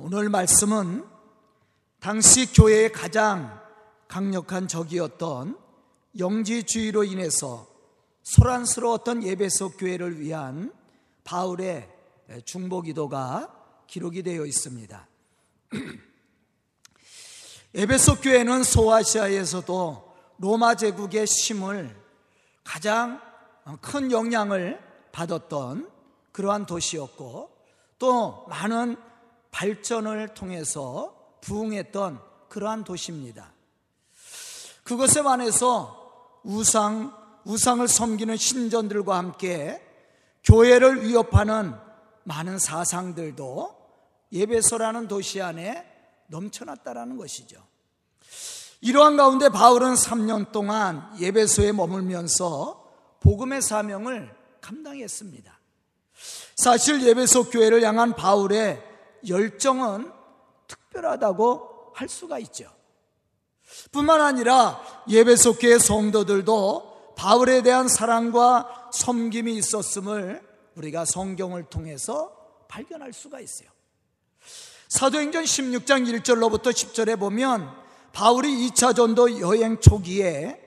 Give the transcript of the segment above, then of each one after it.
오늘 말씀은 당시 교회의 가장 강력한 적이었던 영지주의로 인해서 소란스러웠던 예배소 교회를 위한 바울의 중보기도가 기록이 되어 있습니다. 에베소 교회는 소아시아에서도 로마 제국의 심을 가장 큰 영향을 받았던 그러한 도시였고 또 많은 발전을 통해서 부흥했던 그러한 도시입니다. 그것에 반해서 우상, 우상을 섬기는 신전들과 함께 교회를 위협하는 많은 사상들도 예배소라는 도시 안에 넘쳐났다라는 것이죠. 이러한 가운데 바울은 3년 동안 예배소에 머물면서 복음의 사명을 감당했습니다. 사실 예배소 교회를 향한 바울의 열정은 특별하다고 할 수가 있죠. 뿐만 아니라 예배소 교회 성도들도 바울에 대한 사랑과 섬김이 있었음을 우리가 성경을 통해서 발견할 수가 있어요. 사도행전 16장 1절로부터 10절에 보면 바울이 2차 전도 여행 초기에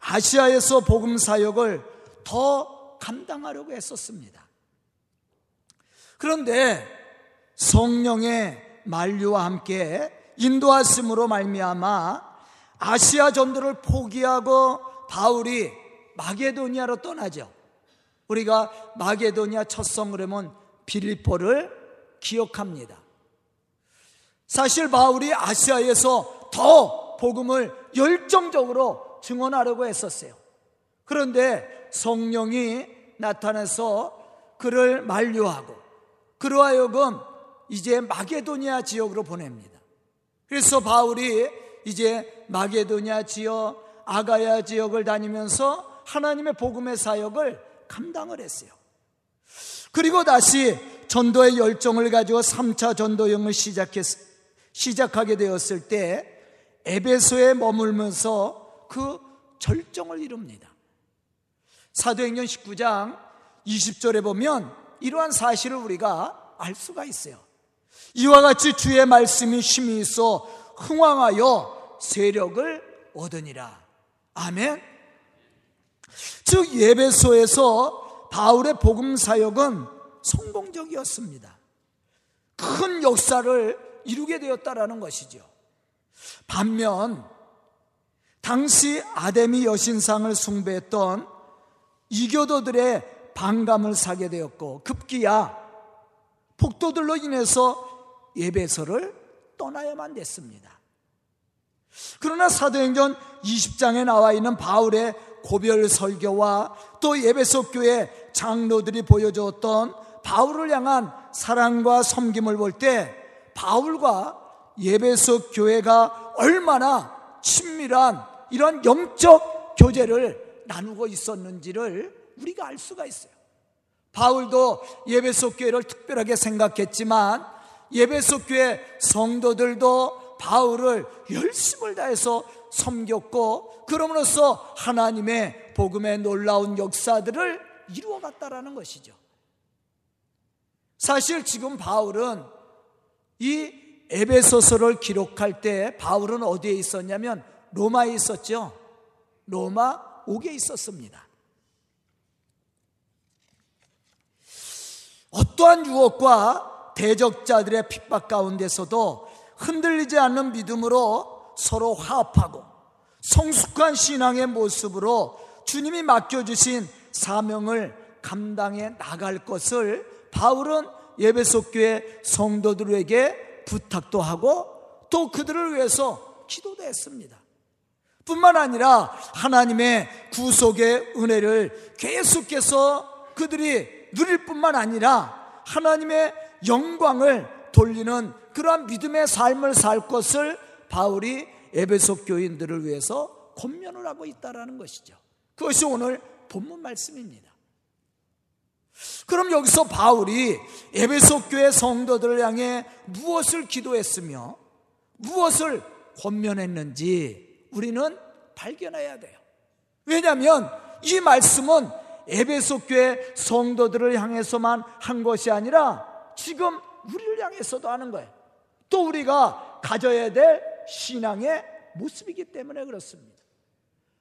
아시아에서 복음 사역을 더 감당하려고 했었습니다. 그런데 성령의 만류와 함께 인도하심으로 말미암아 아시아 전도를 포기하고 바울이 마게도니아로 떠나죠. 우리가 마게도니아 첫 성그러면 빌립보를 기억합니다. 사실 바울이 아시아에서 더 복음을 열정적으로 증언하려고 했었어요. 그런데 성령이 나타나서 그를 만류하고 그로 하여금 이제 마게도니아 지역으로 보냅니다. 그래서 바울이 이제 마게도니아 지역, 아가야 지역을 다니면서 하나님의 복음의 사역을 감당을 했어요. 그리고 다시 전도의 열정을 가지고 3차 전도 여행을 시작했, 시작하게 되었을 때 에베소에 머물면서 그 절정을 이룹니다. 사도행전 19장 20절에 보면 이러한 사실을 우리가 알 수가 있어요. 이와 같이 주의 말씀이 심히 있어 흥왕하여 세력을 얻으니라. 아멘. 즉 예배소에서 바울의 복음 사역은 성공적이었습니다. 큰 역사를 이루게 되었다라는 것이죠. 반면 당시 아데미 여신상을 숭배했던 이교도들의 반감을 사게 되었고 급기야 폭도들로 인해서 예배소를 떠나야만 됐습니다. 그러나 사도행전 20장에 나와 있는 바울의 고별 설교와 또 예배소 교회 장로들이 보여주었던 바울을 향한 사랑과 섬김을 볼 때 바울과 예배소 교회가 얼마나 친밀한 이런 영적 교제를 나누고 있었는지를 우리가 알 수가 있어요. 바울도 예배소 교회를 특별하게 생각했지만 예배소 교회 성도들도 바울을 열심을 다해서 섬겼고 그럼으로써 하나님의 복음의 놀라운 역사들을 이루어갔다라는 것이죠. 사실 지금 바울은 이 에베소서를 기록할 때 바울은 어디에 있었냐면 로마에 있었죠. 로마 옥에 있었습니다. 어떠한 유혹과 대적자들의 핍박 가운데서도 흔들리지 않는 믿음으로 서로 화합하고 성숙한 신앙의 모습으로 주님이 맡겨주신 사명을 감당해 나갈 것을 바울은 예배속 교회 성도들에게 부탁도 하고 또 그들을 위해서 기도도 했습니다. 뿐만 아니라 하나님의 구속의 은혜를 계속해서 그들이 누릴 뿐만 아니라 하나님의 영광을 돌리는 그러한 믿음의 삶을 살 것을 바울이 에베소 교인들을 위해서 권면을 하고 있다라는 것이죠. 그것이 오늘 본문 말씀입니다. 그럼 여기서 바울이 에베소 교회 성도들을 향해 무엇을 기도했으며 무엇을 권면했는지 우리는 발견해야 돼요. 왜냐하면 이 말씀은 에베소 교회 성도들을 향해서만 한 것이 아니라 지금 우리를 향해서도 하는 거예요. 또 우리가 가져야 될 신앙의 모습이기 때문에 그렇습니다.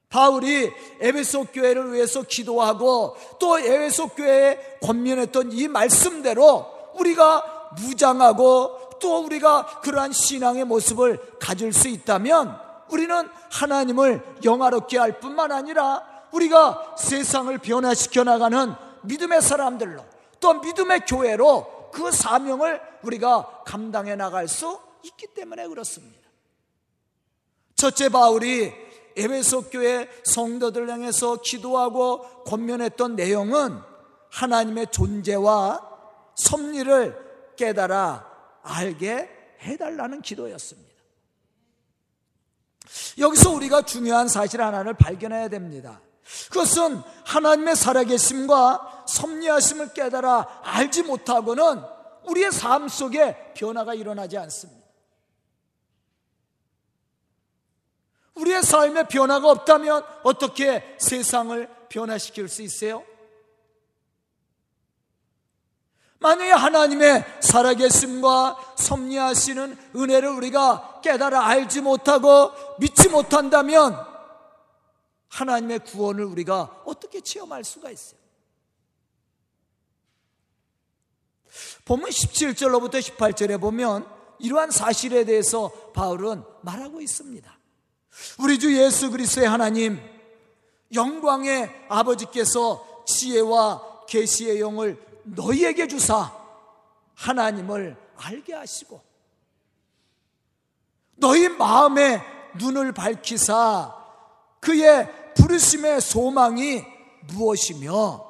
바울이 에베소 교회를 위해서 기도하고 또 에베소 교회에 권면했던 이 말씀대로 우리가 무장하고 또 우리가 그러한 신앙의 모습을 가질 수 있다면 우리는 하나님을 영화롭게 할 뿐만 아니라 우리가 세상을 변화시켜 나가는 믿음의 사람들로 또 믿음의 교회로 그 사명을 우리가 감당해 나갈 수 있기 때문에 그렇습니다. 첫째 바울이 에베소 교회 성도들 향해서 기도하고 권면했던 내용은 하나님의 존재와 섭리를 깨달아 알게 해달라는 기도였습니다. 여기서 우리가 중요한 사실 하나를 발견해야 됩니다. 그것은 하나님의 살아계심과 섭리하심을 깨달아 알지 못하고는 우리의 삶 속에 변화가 일어나지 않습니다. 우리의 삶에 변화가 없다면 어떻게 세상을 변화시킬 수 있어요? 만약에 하나님의 살아계심과 섭리하시는 은혜를 우리가 깨달아 알지 못하고 믿지 못한다면 하나님의 구원을 우리가 어떻게 체험할 수가 있어요? 보면 17절로부터 18절에 보면 이러한 사실에 대해서 바울은 말하고 있습니다. 우리 주 예수 그리스도의 하나님 영광의 아버지께서 지혜와 계시의 영을 너희에게 주사 하나님을 알게 하시고 너희 마음의 눈을 밝히사 그의 부르심의 소망이 무엇이며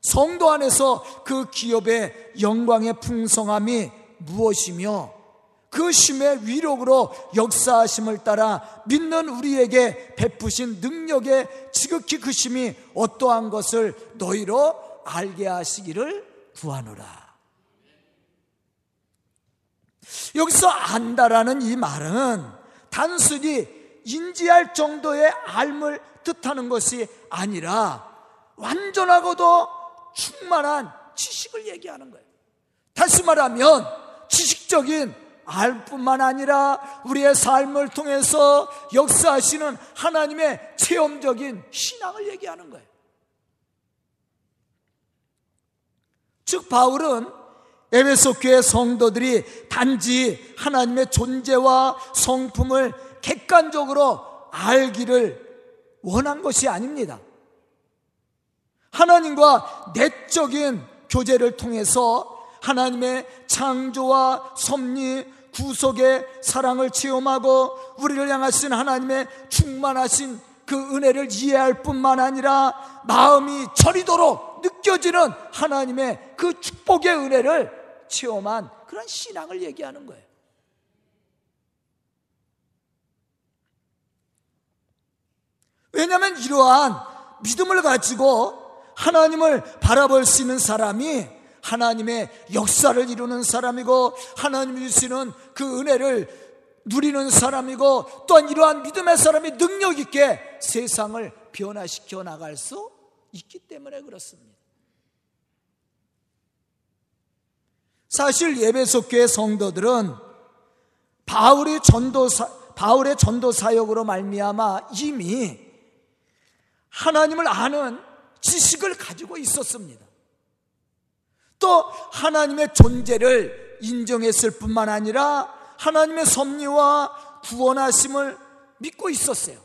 성도 안에서 그 기업의 영광의 풍성함이 무엇이며 그 심의 위력으로 역사하심을 따라 믿는 우리에게 베푸신 능력의 지극히 그 심이 어떠한 것을 너희로 알게 하시기를 구하노라. 여기서 안다라는 이 말은 단순히 인지할 정도의 알을 뜻하는 것이 아니라 완전하고도 충만한 지식을 얘기하는 거예요. 다시 말하면 지식적인 알 뿐만 아니라 우리의 삶을 통해서 역사하시는 하나님의 체험적인 신앙을 얘기하는 거예요. 즉, 바울은 에베소 교회 성도들이 단지 하나님의 존재와 성품을 객관적으로 알기를 원한 것이 아닙니다. 하나님과 내적인 교제를 통해서 하나님의 창조와 섭리, 구속의 사랑을 체험하고 우리를 향하신 하나님의 충만하신 그 은혜를 이해할 뿐만 아니라 마음이 저리도록 느껴지는 하나님의 그 축복의 은혜를 체험한 그런 신앙을 얘기하는 거예요. 왜냐하면 이러한 믿음을 가지고 하나님을 바라볼 수 있는 사람이 하나님의 역사를 이루는 사람이고 하나님이 주시는 그 은혜를 누리는 사람이고 또한 이러한 믿음의 사람이 능력 있게 세상을 변화시켜 나갈 수 있기 때문에 그렇습니다. 사실 예배소 교회 성도들은 바울의 전도 바울의 전도 사역으로 말미암아 이미 하나님을 아는 지식을 가지고 있었습니다. 또 하나님의 존재를 인정했을 뿐만 아니라 하나님의 섭리와 구원하심을 믿고 있었어요.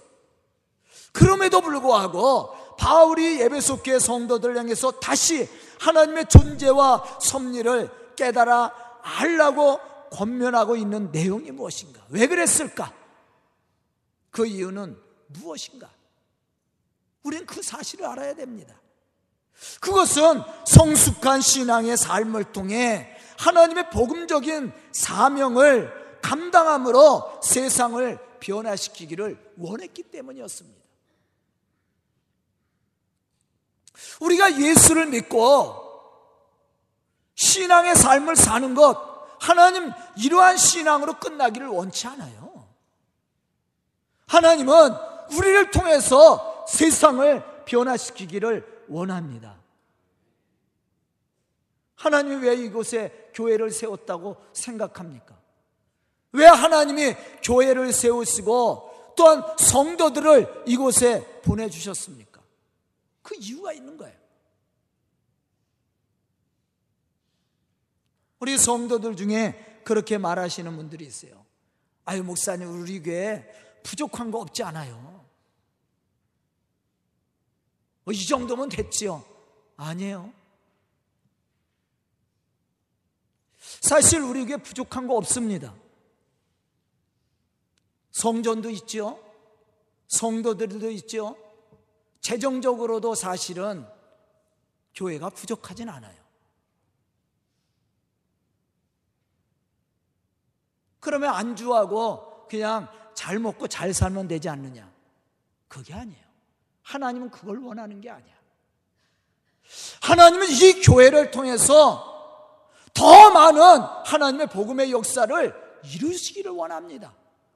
그럼에도 불구하고 바울이 예배소 교회 성도들 향해서 다시 하나님의 존재와 섭리를 깨달아 알라고 권면하고 있는 내용이 무엇인가? 왜 그랬을까? 그 이유는 무엇인가? 우리는 그 사실을 알아야 됩니다. 그것은 성숙한 신앙의 삶을 통해 하나님의 복음적인 사명을 감당함으로 세상을 변화시키기를 원했기 때문이었습니다. 우리가 예수를 믿고 신앙의 삶을 사는 것, 하나님 이러한 신앙으로 끝나기를 원치 않아요. 하나님은 우리를 통해서 세상을 변화시키기를 원합니다. 하나님이 왜 이곳에 교회를 세웠다고 생각합니까? 왜 하나님이 교회를 세우시고 또한 성도들을 이곳에 보내주셨습니까? 그 이유가 있는 거예요. 우리 성도들 중에 그렇게 말하시는 분들이 있어요. 아유, 목사님, 우리 교회 부족한 거 없지 않아요. 뭐이 정도면 됐지요. 아니에요. 사실 우리 교회 부족한 거 없습니다. 성전도 있죠. 성도들도 있죠. 재정적으로도 사실은 교회가 부족하진 않아요. 그러면 안주하고 그냥 잘 먹고 잘 살면 되지 않느냐? 그게 아니에요. 하나님은 그걸 원하는 게 아니야. 하나님은 이 교회를 통해서 더 많은 하나님의 복음의 역사를 이루시기를 원합니다.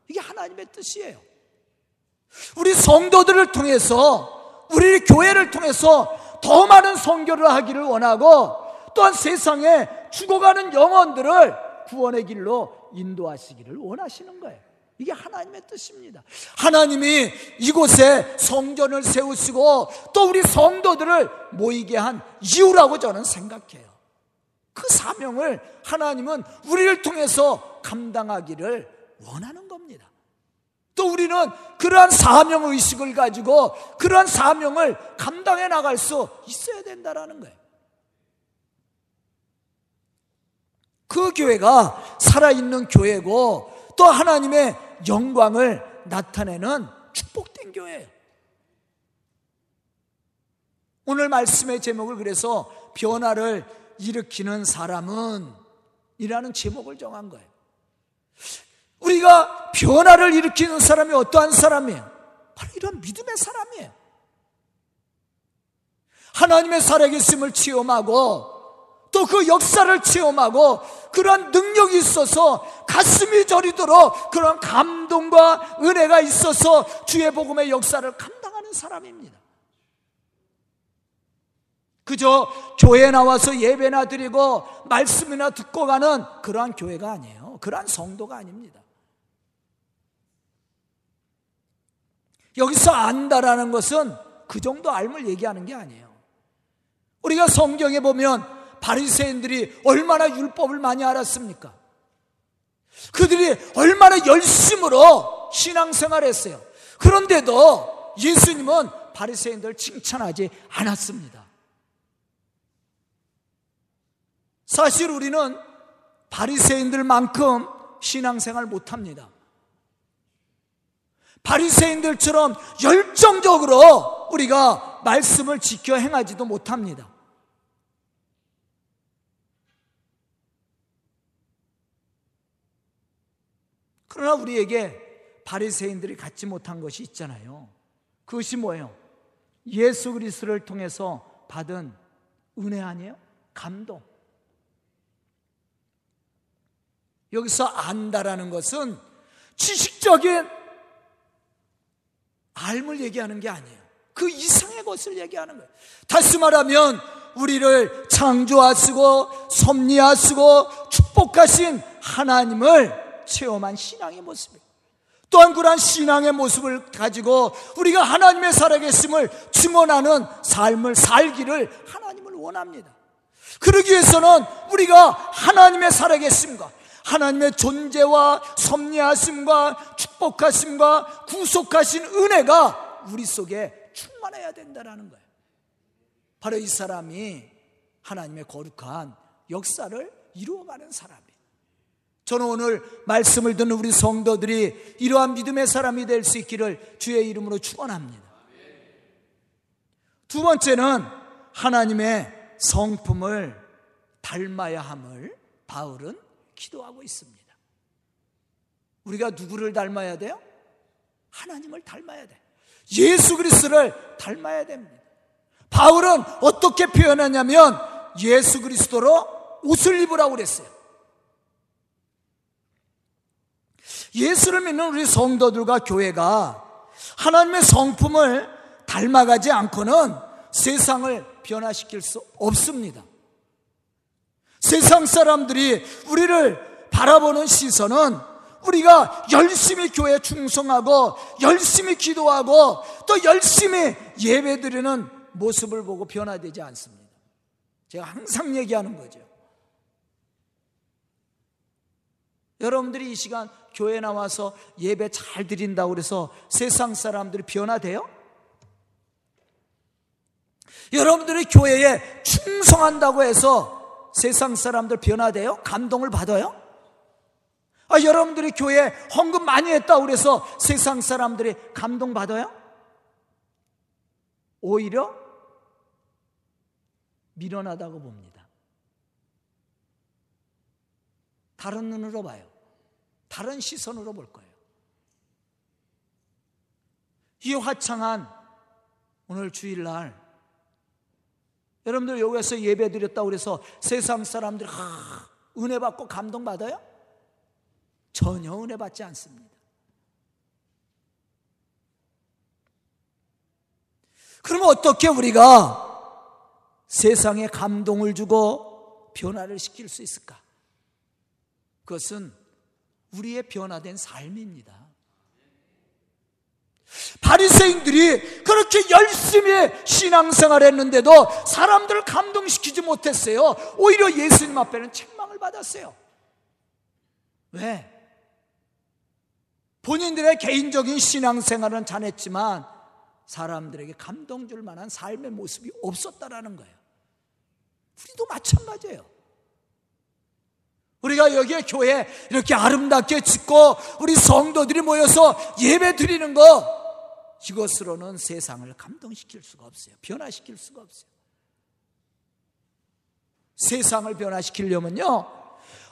이게 하나님의 뜻이에요. 우리 성도들을 통해서 우리 교회를 통해서 더 많은 성교를 하기를 원하고 또한 세상에 죽어가는 영혼들을 구원의 길로 인도하시기를 원하시는 거예요. 이게 하나님의 뜻입니다. 하나님이 이곳에 성전을 세우시고 또 우리 성도들을 모이게 한 이유라고 저는 생각해요. 그 사명을 하나님은 우리를 통해서 감당하기를 원하는 겁니다. 또 우리는 그러한 사명 의식을 가지고 그러한 사명을 감당해 나갈 수 있어야 된다라는 거예요. 그 교회가 살아있는 교회고 또 하나님의 영광을 나타내는 축복된 교회예요. 오늘 말씀의 제목을 그래서 변화를 일으키는 사람은 이라는 제목을 정한 거예요. 우리가 변화를 일으키는 사람이 어떠한 사람이에요? 바로 이런 믿음의 사람이에요. 하나님의 살아계심을 체험하고 또 그 역사를 체험하고 그런 능력이 있어서 가슴이 저리도록 그런 감동과 은혜가 있어서 주의 복음의 역사를 감당하는 사람입니다. 그저 교회 나와서 예배나 드리고 말씀이나 듣고 가는 그러한 교회가 아니에요. 그러한 성도가 아닙니다. 여기서 안다라는 것은 그 정도 알을 얘기하는 게 아니에요. 우리가 성경에 보면 바리새인들이 얼마나 율법을 많이 알았습니까? 그들이 얼마나 열심으로 신앙생활했어요. 그런데도 예수님은 바리새인들 칭찬하지 않았습니다. 사실 우리는 바리새인들만큼 신앙생활 못합니다. 바리새인들처럼 열정적으로 우리가 말씀을 지켜 행하지도 못합니다. 그러나 우리에게 바리새인들이 갖지 못한 것이 있잖아요. 그것이 뭐예요? 예수 그리스도를 통해서 받은 은혜 아니에요? 감동. 여기서 안다라는 것은 지식적인 알을 얘기하는 게 아니에요. 그 이상의 것을 얘기하는 거예요. 다시 말하면 우리를 창조하시고 섭리하시고 축복하신 하나님을 체험한 신앙의 모습이에요. 또한 그러한 신앙의 모습을 가지고 우리가 하나님의 살아계심을 증언하는 삶을 살기를 하나님을 원합니다. 그러기 위해서는 우리가 하나님의 살아계심과 하나님의 존재와 섭리하심과 축복하심과 구속하신 은혜가 우리 속에 충만해야 된다는 거예요. 바로 이 사람이 하나님의 거룩한 역사를 이루어가는 사람이에요. 저는 오늘 말씀을 듣는 우리 성도들이 이러한 믿음의 사람이 될 수 있기를 주의 이름으로 축원합니다. 두 번째는 하나님의 성품을 닮아야 함을 바울은 기도하고 있습니다. 우리가 누구를 닮아야 돼요? 하나님을 닮아야 돼. 예수 그리스도를 닮아야 됩니다. 바울은 어떻게 표현하냐면 예수 그리스도로 옷을 입으라고 그랬어요. 예수를 믿는 우리 성도들과 교회가 하나님의 성품을 닮아가지 않고는 세상을 변화시킬 수 없습니다. 세상 사람들이 우리를 바라보는 시선은 우리가 열심히 교회 충성하고 열심히 기도하고 또 열심히 예배드리는 모습을 보고 변화되지 않습니다. 제가 항상 얘기하는 거죠. 여러분들이 이 시간 교회 나와서 예배 잘 드린다고 그래서 세상 사람들이 변화돼요? 여러분들이 교회에 충성한다고 해서 세상 사람들 변화돼요? 감동을 받아요? 아, 여러분들이 교회에 헌금 많이 했다고 그래서 세상 사람들이 감동받아요? 오히려 미련하다고 봅니다. 다른 눈으로 봐요. 다른 시선으로 볼 거예요. 이 화창한 오늘 주일날 여러분들 여기서 예배 드렸다고 그래서 세상 사람들이 하, 은혜 받고 감동 받아요? 전혀 은혜 받지 않습니다. 그러면 어떻게 우리가 세상에 감동을 주고 변화를 시킬 수 있을까? 그것은 우리의 변화된 삶입니다. 바리새인들이 그렇게 열심히 신앙생활 했는데도 사람들을 감동시키지 못했어요. 오히려 예수님 앞에는 책망을 받았어요. 왜? 본인들의 개인적인 신앙생활은 잘했지만 사람들에게 감동 줄 만한 삶의 모습이 없었다라는 거예요. 우리도 마찬가지예요. 우리가 여기에 교회 이렇게 아름답게 짓고 우리 성도들이 모여서 예배 드리는 거 이것으로는 세상을 감동시킬 수가 없어요. 변화시킬 수가 없어요. 세상을 변화시키려면요.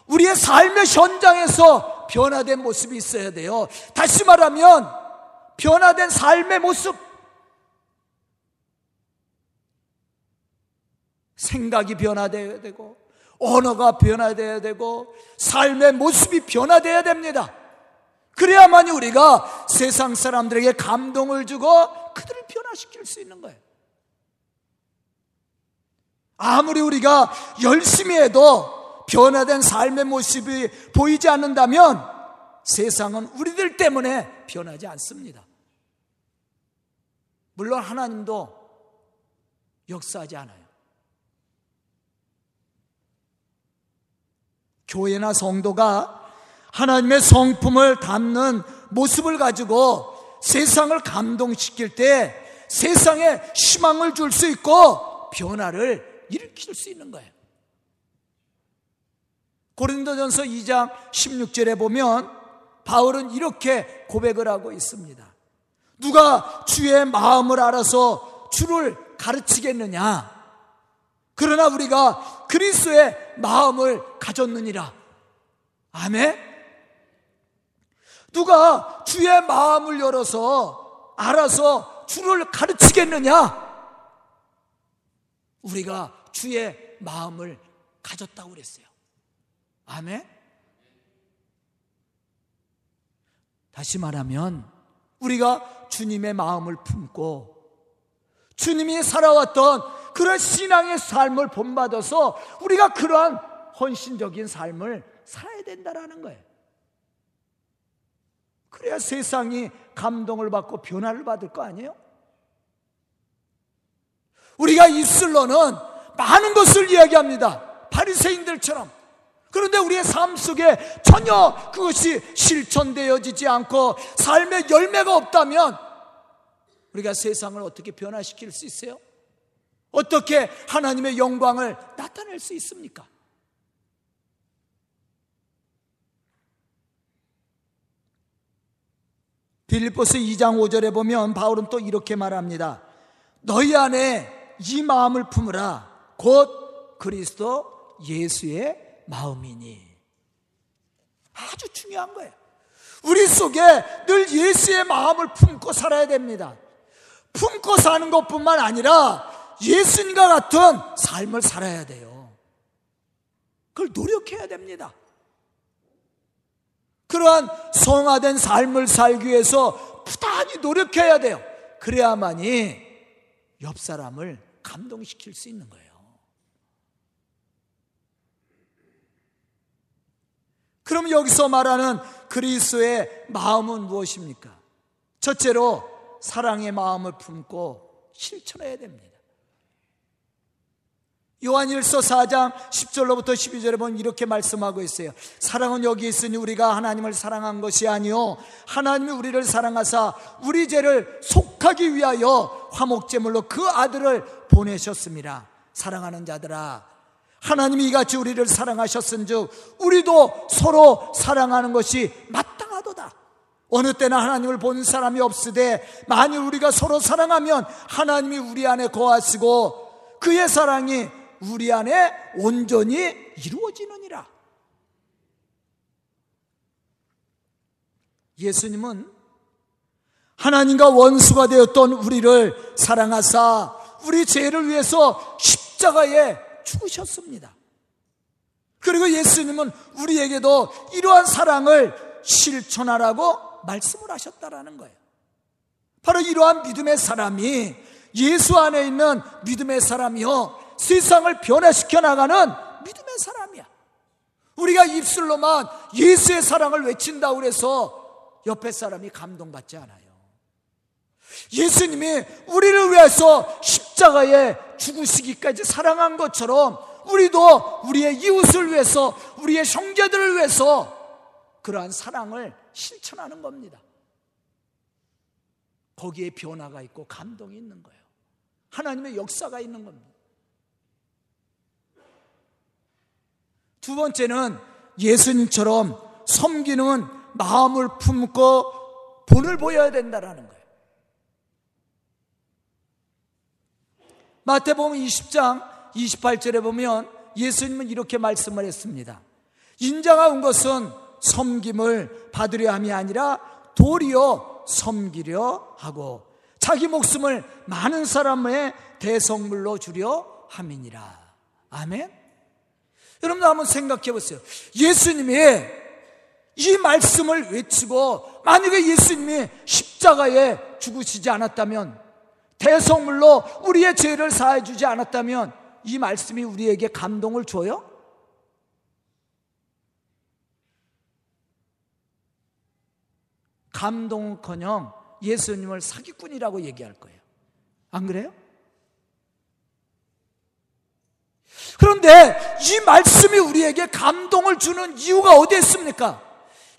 우리의 삶의 현장에서 변화된 모습이 있어야 돼요. 다시 말하면 변화된 삶의 모습. 생각이 변화되어야 되고 언어가 변화되어야 되고 삶의 모습이 변화되어야 됩니다. 그래야만이 우리가 세상 사람들에게 감동을 주고 그들을 변화시킬 수 있는 거예요. 아무리 우리가 열심히 해도 변화된 삶의 모습이 보이지 않는다면 세상은 우리들 때문에 변하지 않습니다. 물론 하나님도 역사하지 않아요. 교회나 성도가 하나님의 성품을 담는 모습을 가지고 세상을 감동시킬 때 세상에 희망을 줄 수 있고 변화를 일으킬 수 있는 거예요. 고린도전서 2장 16절에 보면 바울은 이렇게 고백을 하고 있습니다. 누가 주의 마음을 알아서 주를 가르치겠느냐? 그러나 우리가 그리스도의 마음을 가졌느니라. 아멘. 누가 주의 마음을 열어서 알아서 주를 가르치겠느냐? 우리가 주의 마음을 가졌다고 그랬어요. 아멘? 다시 말하면 우리가 주님의 마음을 품고 주님이 살아왔던 그런 신앙의 삶을 본받아서 우리가 그러한 헌신적인 삶을 살아야 된다라는 거예요. 그래야 세상이 감동을 받고 변화를 받을 거 아니에요? 우리가 입술로는 많은 것을 이야기합니다. 바리새인들처럼. 그런데 우리의 삶 속에 전혀 그것이 실천되어지지 않고 삶의 열매가 없다면 우리가 세상을 어떻게 변화시킬 수 있어요? 어떻게 하나님의 영광을 나타낼 수 있습니까? 빌립보스 2장 5절에 보면 바울은 또 이렇게 말합니다. 너희 안에 이 마음을 품으라. 곧 그리스도 예수의 마음이니. 아주 중요한 거예요. 우리 속에 늘 예수의 마음을 품고 살아야 됩니다. 품고 사는 것 뿐만 아니라 예수님과 같은 삶을 살아야 돼요. 그걸 노력해야 됩니다. 그러한 성화된 삶을 살기 위해서 부단히 노력해야 돼요. 그래야만이 옆 사람을 감동시킬 수 있는 거예요. 그럼 여기서 말하는 그리스도의 마음은 무엇입니까? 첫째로 사랑의 마음을 품고 실천해야 됩니다. 요한일서 4장 10절로부터 12절에 보면 이렇게 말씀하고 있어요. 사랑은 여기 있으니 우리가 하나님을 사랑한 것이 아니요 하나님이 우리를 사랑하사 우리 죄를 속하기 위하여 화목제물로 그 아들을 보내셨습니다. 사랑하는 자들아 하나님이 이같이 우리를 사랑하셨은즉 우리도 서로 사랑하는 것이 마땅하도다. 어느 때나 하나님을 본 사람이 없으되 만일 우리가 서로 사랑하면 하나님이 우리 안에 거하시고 그의 사랑이 우리 안에 온전히 이루어지느니라. 예수님은 하나님과 원수가 되었던 우리를 사랑하사 우리 죄를 위해서 십자가에 죽으셨습니다. 그리고 예수님은 우리에게도 이러한 사랑을 실천하라고 말씀을 하셨다라는 거예요. 바로 이러한 믿음의 사람이 예수 안에 있는 믿음의 사람이요. 세상을 변화시켜 나가는 믿음의 사람이야. 우리가 입술로만 예수의 사랑을 외친다고 그래서 옆에 사람이 감동받지 않아요. 예수님이 우리를 위해서 십자가에 죽으시기까지 사랑한 것처럼 우리도 우리의 이웃을 위해서 우리의 형제들을 위해서 그러한 사랑을 실천하는 겁니다. 거기에 변화가 있고 감동이 있는 거예요. 하나님의 역사가 있는 겁니다. 두 번째는 예수님처럼 섬기는 마음을 품고 본을 보여야 된다라는 거예요. 마태복음 20장 28절에 보면 예수님은 이렇게 말씀을 했습니다. 인자가 온 것은 섬김을 받으려 함이 아니라 도리어 섬기려 하고 자기 목숨을 많은 사람의 대성물로 주려 함이니라. 아멘. 여러분들 한번 생각해 보세요. 예수님이 이 말씀을 외치고 만약에 예수님이 십자가에 죽으시지 않았다면 대성물로 우리의 죄를 사해 주지 않았다면 이 말씀이 우리에게 감동을 줘요? 감동커녕 예수님을 사기꾼이라고 얘기할 거예요. 안 그래요? 그런데 이 말씀이 우리에게 감동을 주는 이유가 어디에 있습니까?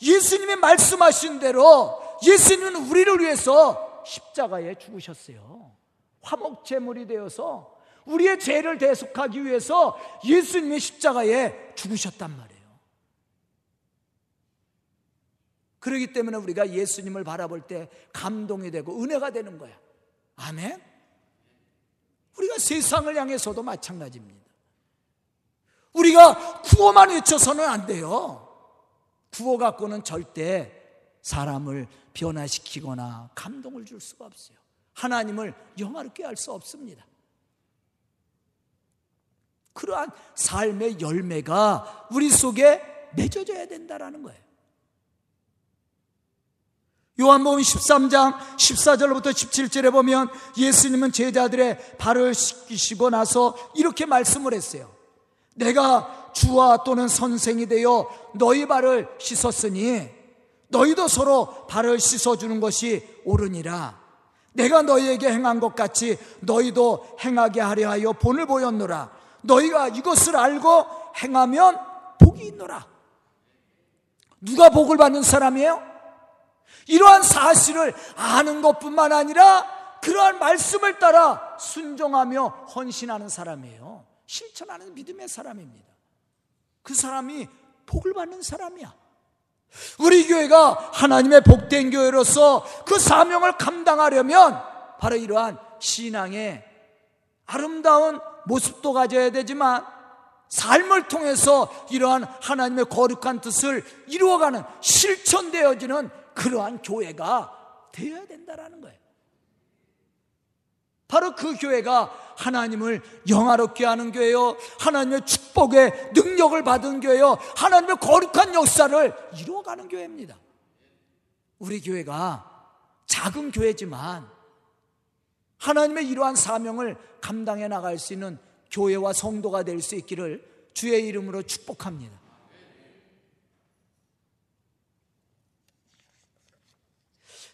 예수님이 말씀하신 대로 예수님은 우리를 위해서 십자가에 죽으셨어요. 화목제물이 되어서 우리의 죄를 대속하기 위해서 예수님이 십자가에 죽으셨단 말이에요. 그러기 때문에 우리가 예수님을 바라볼 때 감동이 되고 은혜가 되는 거야. 아멘? 우리가 세상을 향해서도 마찬가지입니다. 우리가 구호만 외쳐서는 안 돼요. 구호 갖고는 절대 사람을 변화시키거나 감동을 줄 수가 없어요. 하나님을 영화롭게 할 수 없습니다. 그러한 삶의 열매가 우리 속에 맺어져야 된다라는 거예요. 요한복음 13장 14절부터 17절에 보면 예수님은 제자들의 발을 씻기시고 나서 이렇게 말씀을 했어요. 내가 주와 또는 선생이 되어 너희 발을 씻었으니 너희도 서로 발을 씻어주는 것이 옳으니라. 내가 너희에게 행한 것 같이 너희도 행하게 하려 하여 본을 보였노라. 너희가 이것을 알고 행하면 복이 있노라. 누가 복을 받는 사람이에요? 이러한 사실을 아는 것뿐만 아니라 그러한 말씀을 따라 순종하며 헌신하는 사람이에요. 실천하는 믿음의 사람입니다. 그 사람이 복을 받는 사람이야. 우리 교회가 하나님의 복된 교회로서 그 사명을 감당하려면 바로 이러한 신앙의 아름다운 모습도 가져야 되지만 삶을 통해서 이러한 하나님의 거룩한 뜻을 이루어가는 실천되어지는 그러한 교회가 되어야 된다라는 거예요. 바로 그 교회가 하나님을 영화롭게 하는 교회요. 하나님의 축복의 능력을 받은 교회요. 하나님의 거룩한 역사를 이루어가는 교회입니다. 우리 교회가 작은 교회지만 하나님의 이러한 사명을 감당해 나갈 수 있는 교회와 성도가 될 수 있기를 주의 이름으로 축복합니다.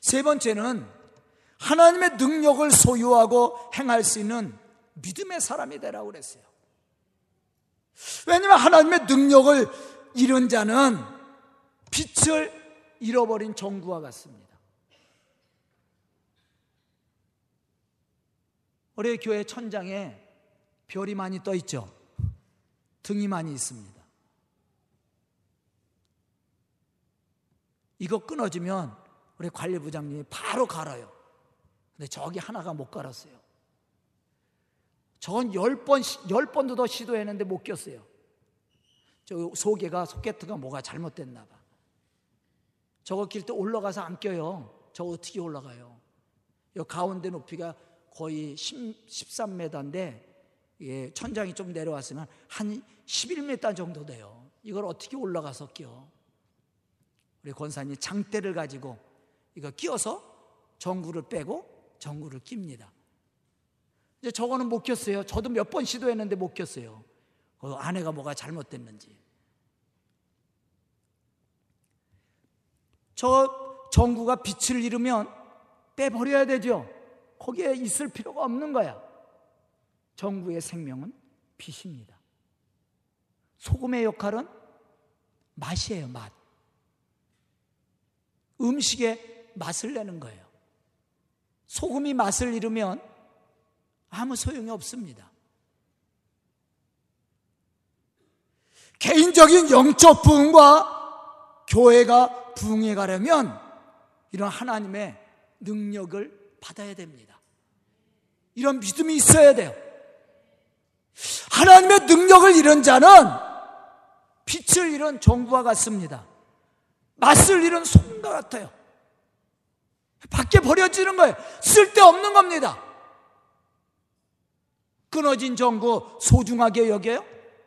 세 번째는 하나님의 능력을 소유하고 행할 수 있는 믿음의 사람이 되라고 그랬어요. 왜냐하면 하나님의 능력을 잃은 자는 빛을 잃어버린 정구와 같습니다. 올해 교회 천장에 별이 많이 떠 있죠. 등이 많이 있습니다. 이거 끊어지면 우리 관리부장님이 바로 갈아요. 근데 저기 하나가 못 갈았어요. 저건 열 번, 열 번도 더 시도했는데 못 꼈어요. 저 소개가, 소개트가 뭐가 잘못됐나 봐. 저거 낄때 올라가서 안 껴요. 저 어떻게 올라가요? 이 가운데 높이가 거의 10, 13m인데 예, 천장이 좀 내려왔으면 한 11m 정도 돼요. 이걸 어떻게 올라가서 끼워? 우리 권사님 장대를 가지고 이거 끼워서 전구를 빼고 전구를 낍니다. 이제 저거는 못 꼈어요. 저도 몇 번 시도했는데 못 꼈어요. 그 아내가 뭐가 잘못됐는지. 저 전구가 빛을 잃으면 빼버려야 되죠. 거기에 있을 필요가 없는 거야. 전구의 생명은 빛입니다. 소금의 역할은 맛이에요, 맛. 음식에 맛을 내는 거예요. 소금이 맛을 잃으면 아무 소용이 없습니다. 개인적인 영적 부흥과 교회가 부흥해 가려면 이런 하나님의 능력을 받아야 됩니다. 이런 믿음이 있어야 돼요. 하나님의 능력을 잃은 자는 빛을 잃은 정부와 같습니다. 맛을 잃은 소금과 같아요. 밖에 버려지는 거예요. 쓸데없는 겁니다. 끊어진 정구 소중하게 여겨요?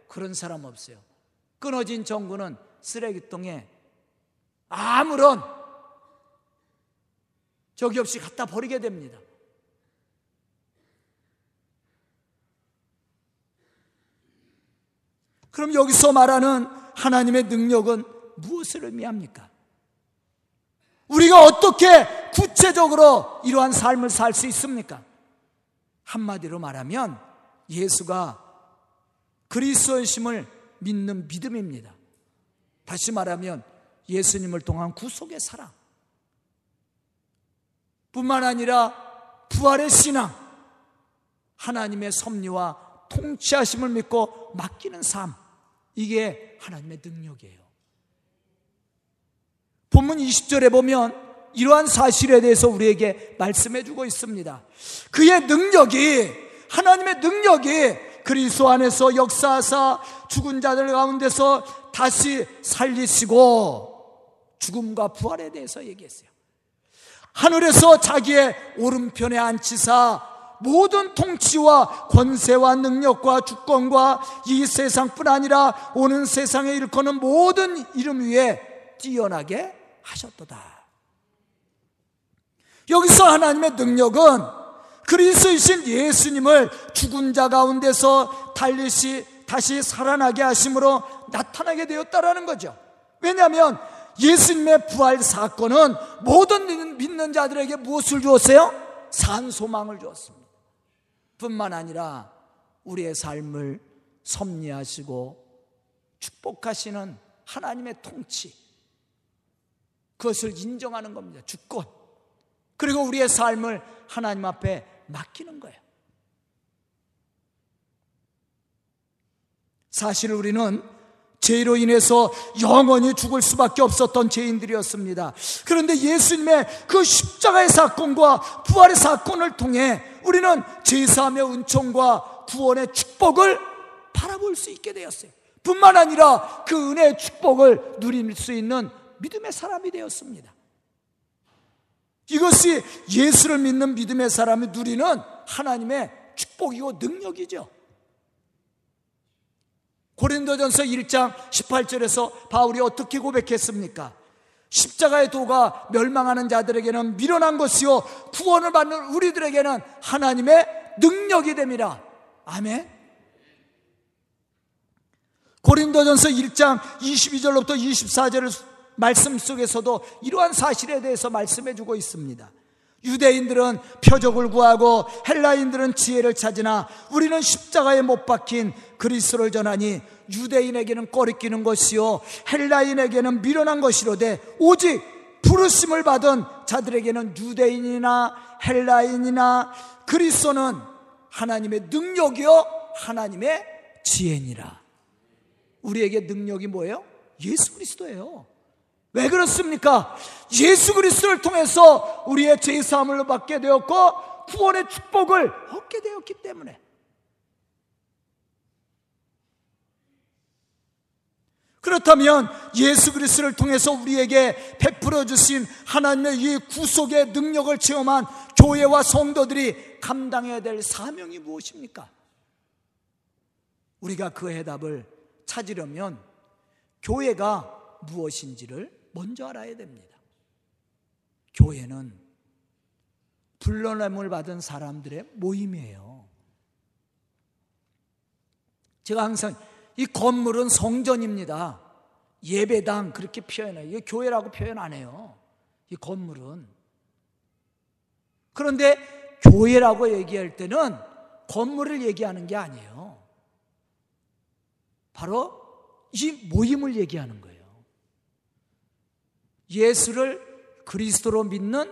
그런 사람 없어요. 끊어진 정구는 쓰레기통에 아무런 적이 없이 갖다 버리게 됩니다. 그럼 여기서 말하는 하나님의 능력은 무엇을 의미합니까? 우리가 어떻게 구체적으로 이러한 삶을 살 수 있습니까? 한마디로 말하면 예수가 그리스도의심을 믿는 믿음입니다. 다시 말하면 예수님을 통한 구속의 사랑. 뿐만 아니라 부활의 신앙, 하나님의 섭리와 통치하심을 믿고 맡기는 삶. 이게 하나님의 능력이에요. 본문 20절에 보면 이러한 사실에 대해서 우리에게 말씀해 주고 있습니다. 그의 능력이 하나님의 능력이 그리스도 안에서 역사하사 죽은 자들 가운데서 다시 살리시고 죽음과 부활에 대해서 얘기했어요. 하늘에서 자기의 오른편에 앉히사 모든 통치와 권세와 능력과 주권과 이 세상뿐 아니라 오는 세상에 일컫는 모든 이름 위에 뛰어나게 하셨도다. 여기서 하나님의 능력은 그리스도이신 예수님을 죽은 자 가운데서 달리시 다시 살아나게 하심으로 나타나게 되었다라는 거죠. 왜냐하면 예수님의 부활 사건은 모든 믿는 자들에게 무엇을 주었어요? 산 소망을 주었습니다. 뿐만 아니라 우리의 삶을 섭리하시고 축복하시는 하나님의 통치 그것을 인정하는 겁니다. 주권. 그리고 우리의 삶을 하나님 앞에 맡기는 거예요. 사실 우리는 죄로 인해서 영원히 죽을 수밖에 없었던 죄인들이었습니다. 그런데 예수님의 그 십자가의 사건과 부활의 사건을 통해 우리는 제사함의 은총과 구원의 축복을 바라볼 수 있게 되었어요. 뿐만 아니라 그 은혜의 축복을 누릴 수 있는 믿음의 사람이 되었습니다. 이것이 예수를 믿는 믿음의 사람이 누리는 하나님의 축복이고 능력이죠. 고린도전서 1장 18절에서 바울이 어떻게 고백했습니까? 십자가의 도가 멸망하는 자들에게는 미련한 것이요 구원을 받는 우리들에게는 하나님의 능력이 됩니다. 아멘. 고린도전서 1장 22절로부터 24절을 말씀 속에서도 이러한 사실에 대해서 말씀해 주고 있습니다. 유대인들은 표적을 구하고 헬라인들은 지혜를 찾으나 우리는 십자가에 못 박힌 그리스도를 전하니 유대인에게는 꺼리끼는 것이요 헬라인에게는 미련한 것이로되 오직 부르심을 받은 자들에게는 유대인이나 헬라인이나 그리스도는 하나님의 능력이요 하나님의 지혜니라. 우리에게 능력이 뭐예요? 예수 그리스도예요. 왜 그렇습니까? 예수 그리스도를 통해서 우리의 죄 사함을 받게 되었고 구원의 축복을 얻게 되었기 때문에 그렇다면 예수 그리스도를 통해서 우리에게 베풀어 주신 하나님의 이 구속의 능력을 체험한 교회와 성도들이 감당해야 될 사명이 무엇입니까? 우리가 그 해답을 찾으려면 교회가 무엇인지를 먼저 알아야 됩니다. 교회는 불러냄을 받은 사람들의 모임이에요. 제가 항상 이 건물은 성전입니다. 예배당 그렇게 표현해요. 이게 교회라고 표현 안 해요. 이 건물은. 그런데 교회라고 얘기할 때는 건물을 얘기하는 게 아니에요. 바로 이 모임을 얘기하는 거예요. 예수를 그리스도로 믿는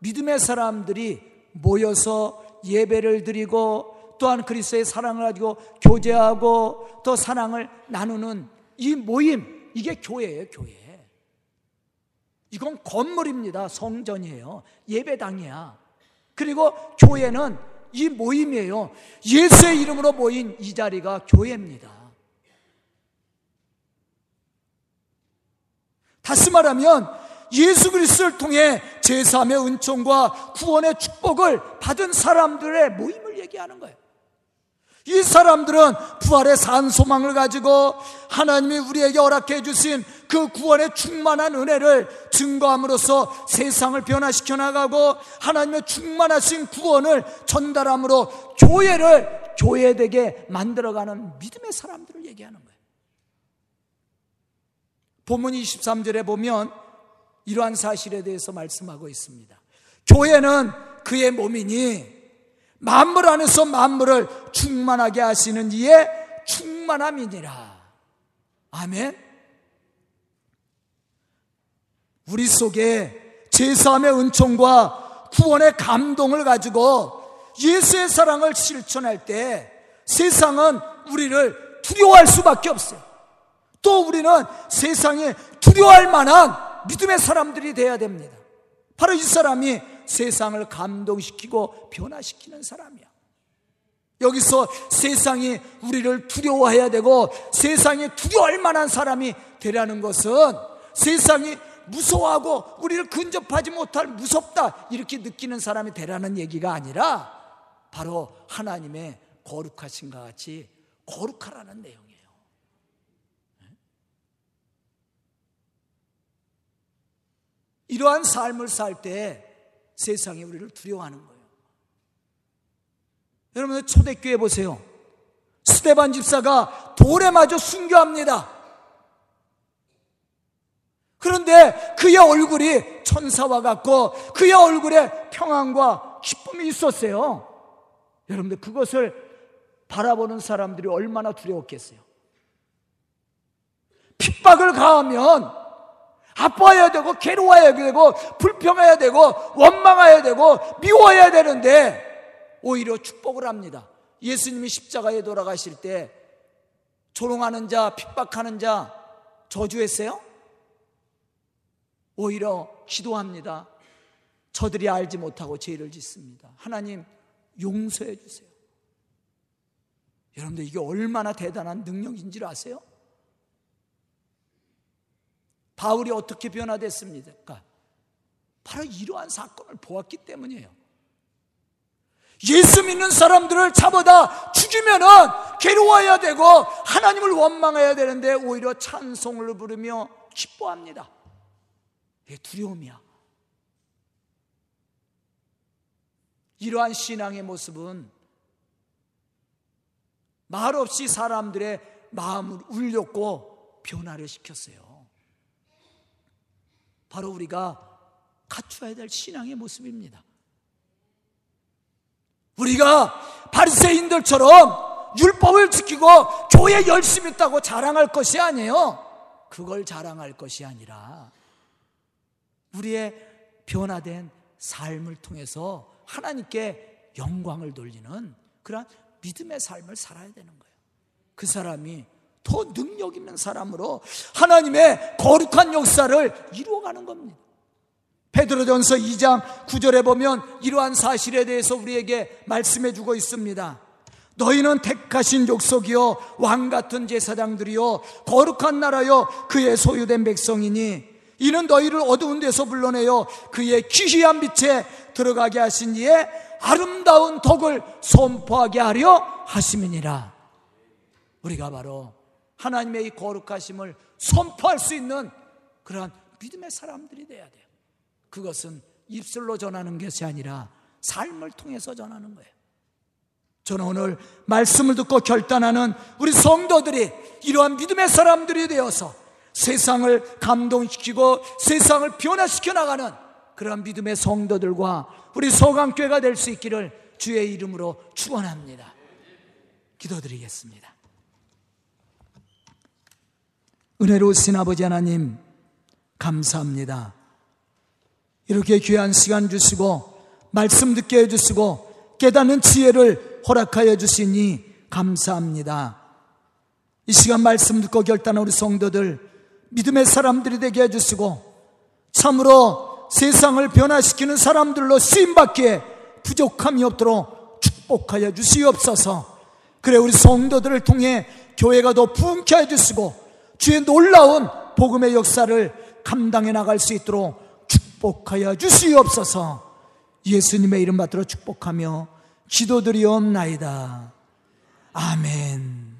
믿음의 사람들이 모여서 예배를 드리고 또한 그리스도의 사랑을 가지고 교제하고 또 사랑을 나누는 이 모임 이게 교회예요, 교회. 이건 건물입니다. 성전이에요. 예배당이야. 그리고 교회는 이 모임이에요. 예수의 이름으로 모인 이 자리가 교회입니다. 다시 말하면 예수 그리스도를 통해 제사함의 은총과 구원의 축복을 받은 사람들의 모임을 얘기하는 거예요. 이 사람들은 부활의 산 소망을 가지고 하나님이 우리에게 허락해 주신 그 구원의 충만한 은혜를 증거함으로써 세상을 변화시켜 나가고 하나님의 충만하신 구원을 전달함으로 교회를 교회되게 만들어가는 믿음의 사람들을 얘기하는 거예요. 본문 23절에 보면 이러한 사실에 대해서 말씀하고 있습니다. 교회는 그의 몸이니 만물 안에서 만물을 충만하게 하시는 이의 충만함이니라. 아멘. 우리 속에 제사함의 은총과 구원의 감동을 가지고 예수의 사랑을 실천할 때 세상은 우리를 두려워할 수밖에 없어요. 또 우리는 세상에 두려워할 만한 믿음의 사람들이 되어야 됩니다. 바로 이 사람이 세상을 감동시키고 변화시키는 사람이야. 여기서 세상이 우리를 두려워해야 되고 세상이 두려워할 만한 사람이 되라는 것은 세상이 무서워하고 우리를 근접하지 못할 무섭다 이렇게 느끼는 사람이 되라는 얘기가 아니라 바로 하나님의 거룩하신 것 같이 거룩하라는 내용. 이러한 삶을 살 때 세상이 우리를 두려워하는 거예요. 여러분 초대교회 보세요. 스테반 집사가 돌에 맞아 순교합니다. 그런데 그의 얼굴이 천사와 같고 그의 얼굴에 평안과 기쁨이 있었어요. 여러분들 그것을 바라보는 사람들이 얼마나 두려웠겠어요. 핍박을 가하면 아파해야 되고 괴로워해야 되고 불평해야 되고 원망해야 되고 미워해야 되는데 오히려 축복을 합니다. 예수님이 십자가에 돌아가실 때 조롱하는 자, 핍박하는 자 저주했어요? 오히려 기도합니다. 저들이 알지 못하고 죄를 짓습니다. 하나님 용서해 주세요. 여러분들 이게 얼마나 대단한 능력인지 아세요? 바울이 어떻게 변화됐습니까? 바로 이러한 사건을 보았기 때문이에요. 예수 믿는 사람들을 잡아다 죽이면은 괴로워해야 되고 하나님을 원망해야 되는데 오히려 찬송을 부르며 기뻐합니다. 이게 두려움이야. 이러한 신앙의 모습은 말없이 사람들의 마음을 울렸고 변화를 시켰어요. 바로 우리가 갖춰야 될 신앙의 모습입니다. 우리가 바리새인들처럼 율법을 지키고 교회 열심히 있다고 자랑할 것이 아니에요. 그걸 자랑할 것이 아니라 우리의 변화된 삶을 통해서 하나님께 영광을 돌리는 그러한 믿음의 삶을 살아야 되는 거예요. 그 사람이 더 능력 있는 사람으로 하나님의 거룩한 역사를 이루어가는 겁니다. 베드로전서 2장 9절에 보면 이러한 사실에 대해서 우리에게 말씀해 주고 있습니다. 너희는 택하신 족속이요 왕 같은 제사장들이요 거룩한 나라요 그의 소유된 백성이니 이는 너희를 어두운 데서 불러내어 그의 기이한 빛에 들어가게 하신 이의 아름다운 덕을 선포하게 하려 하심이니라. 우리가 바로 하나님의 이 거룩하심을 선포할 수 있는 그러한 믿음의 사람들이 돼야 돼요. 그것은 입술로 전하는 것이 아니라 삶을 통해서 전하는 거예요. 저는 오늘 말씀을 듣고 결단하는 우리 성도들이 이러한 믿음의 사람들이 되어서 세상을 감동시키고 세상을 변화시켜 나가는 그러한 믿음의 성도들과 우리 소강교회가 될 수 있기를 주의 이름으로 축원합니다. 기도드리겠습니다. 은혜로우신 아버지 하나님 감사합니다. 이렇게 귀한 시간 주시고 말씀 듣게 해주시고 깨닫는 지혜를 허락하여 주시니 감사합니다. 이 시간 말씀 듣고 결단한 우리 성도들 믿음의 사람들이 되게 해주시고 참으로 세상을 변화시키는 사람들로 쓰임받기에 부족함이 없도록 축복하여 주시옵소서 그래 우리 성도들을 통해 교회가 더 부흥케 해주시고 주의 놀라운 복음의 역사를 감당해 나갈 수 있도록 축복하여 주시옵소서 예수님의 이름 받들어 축복하며 기도드리옵나이다. 아멘.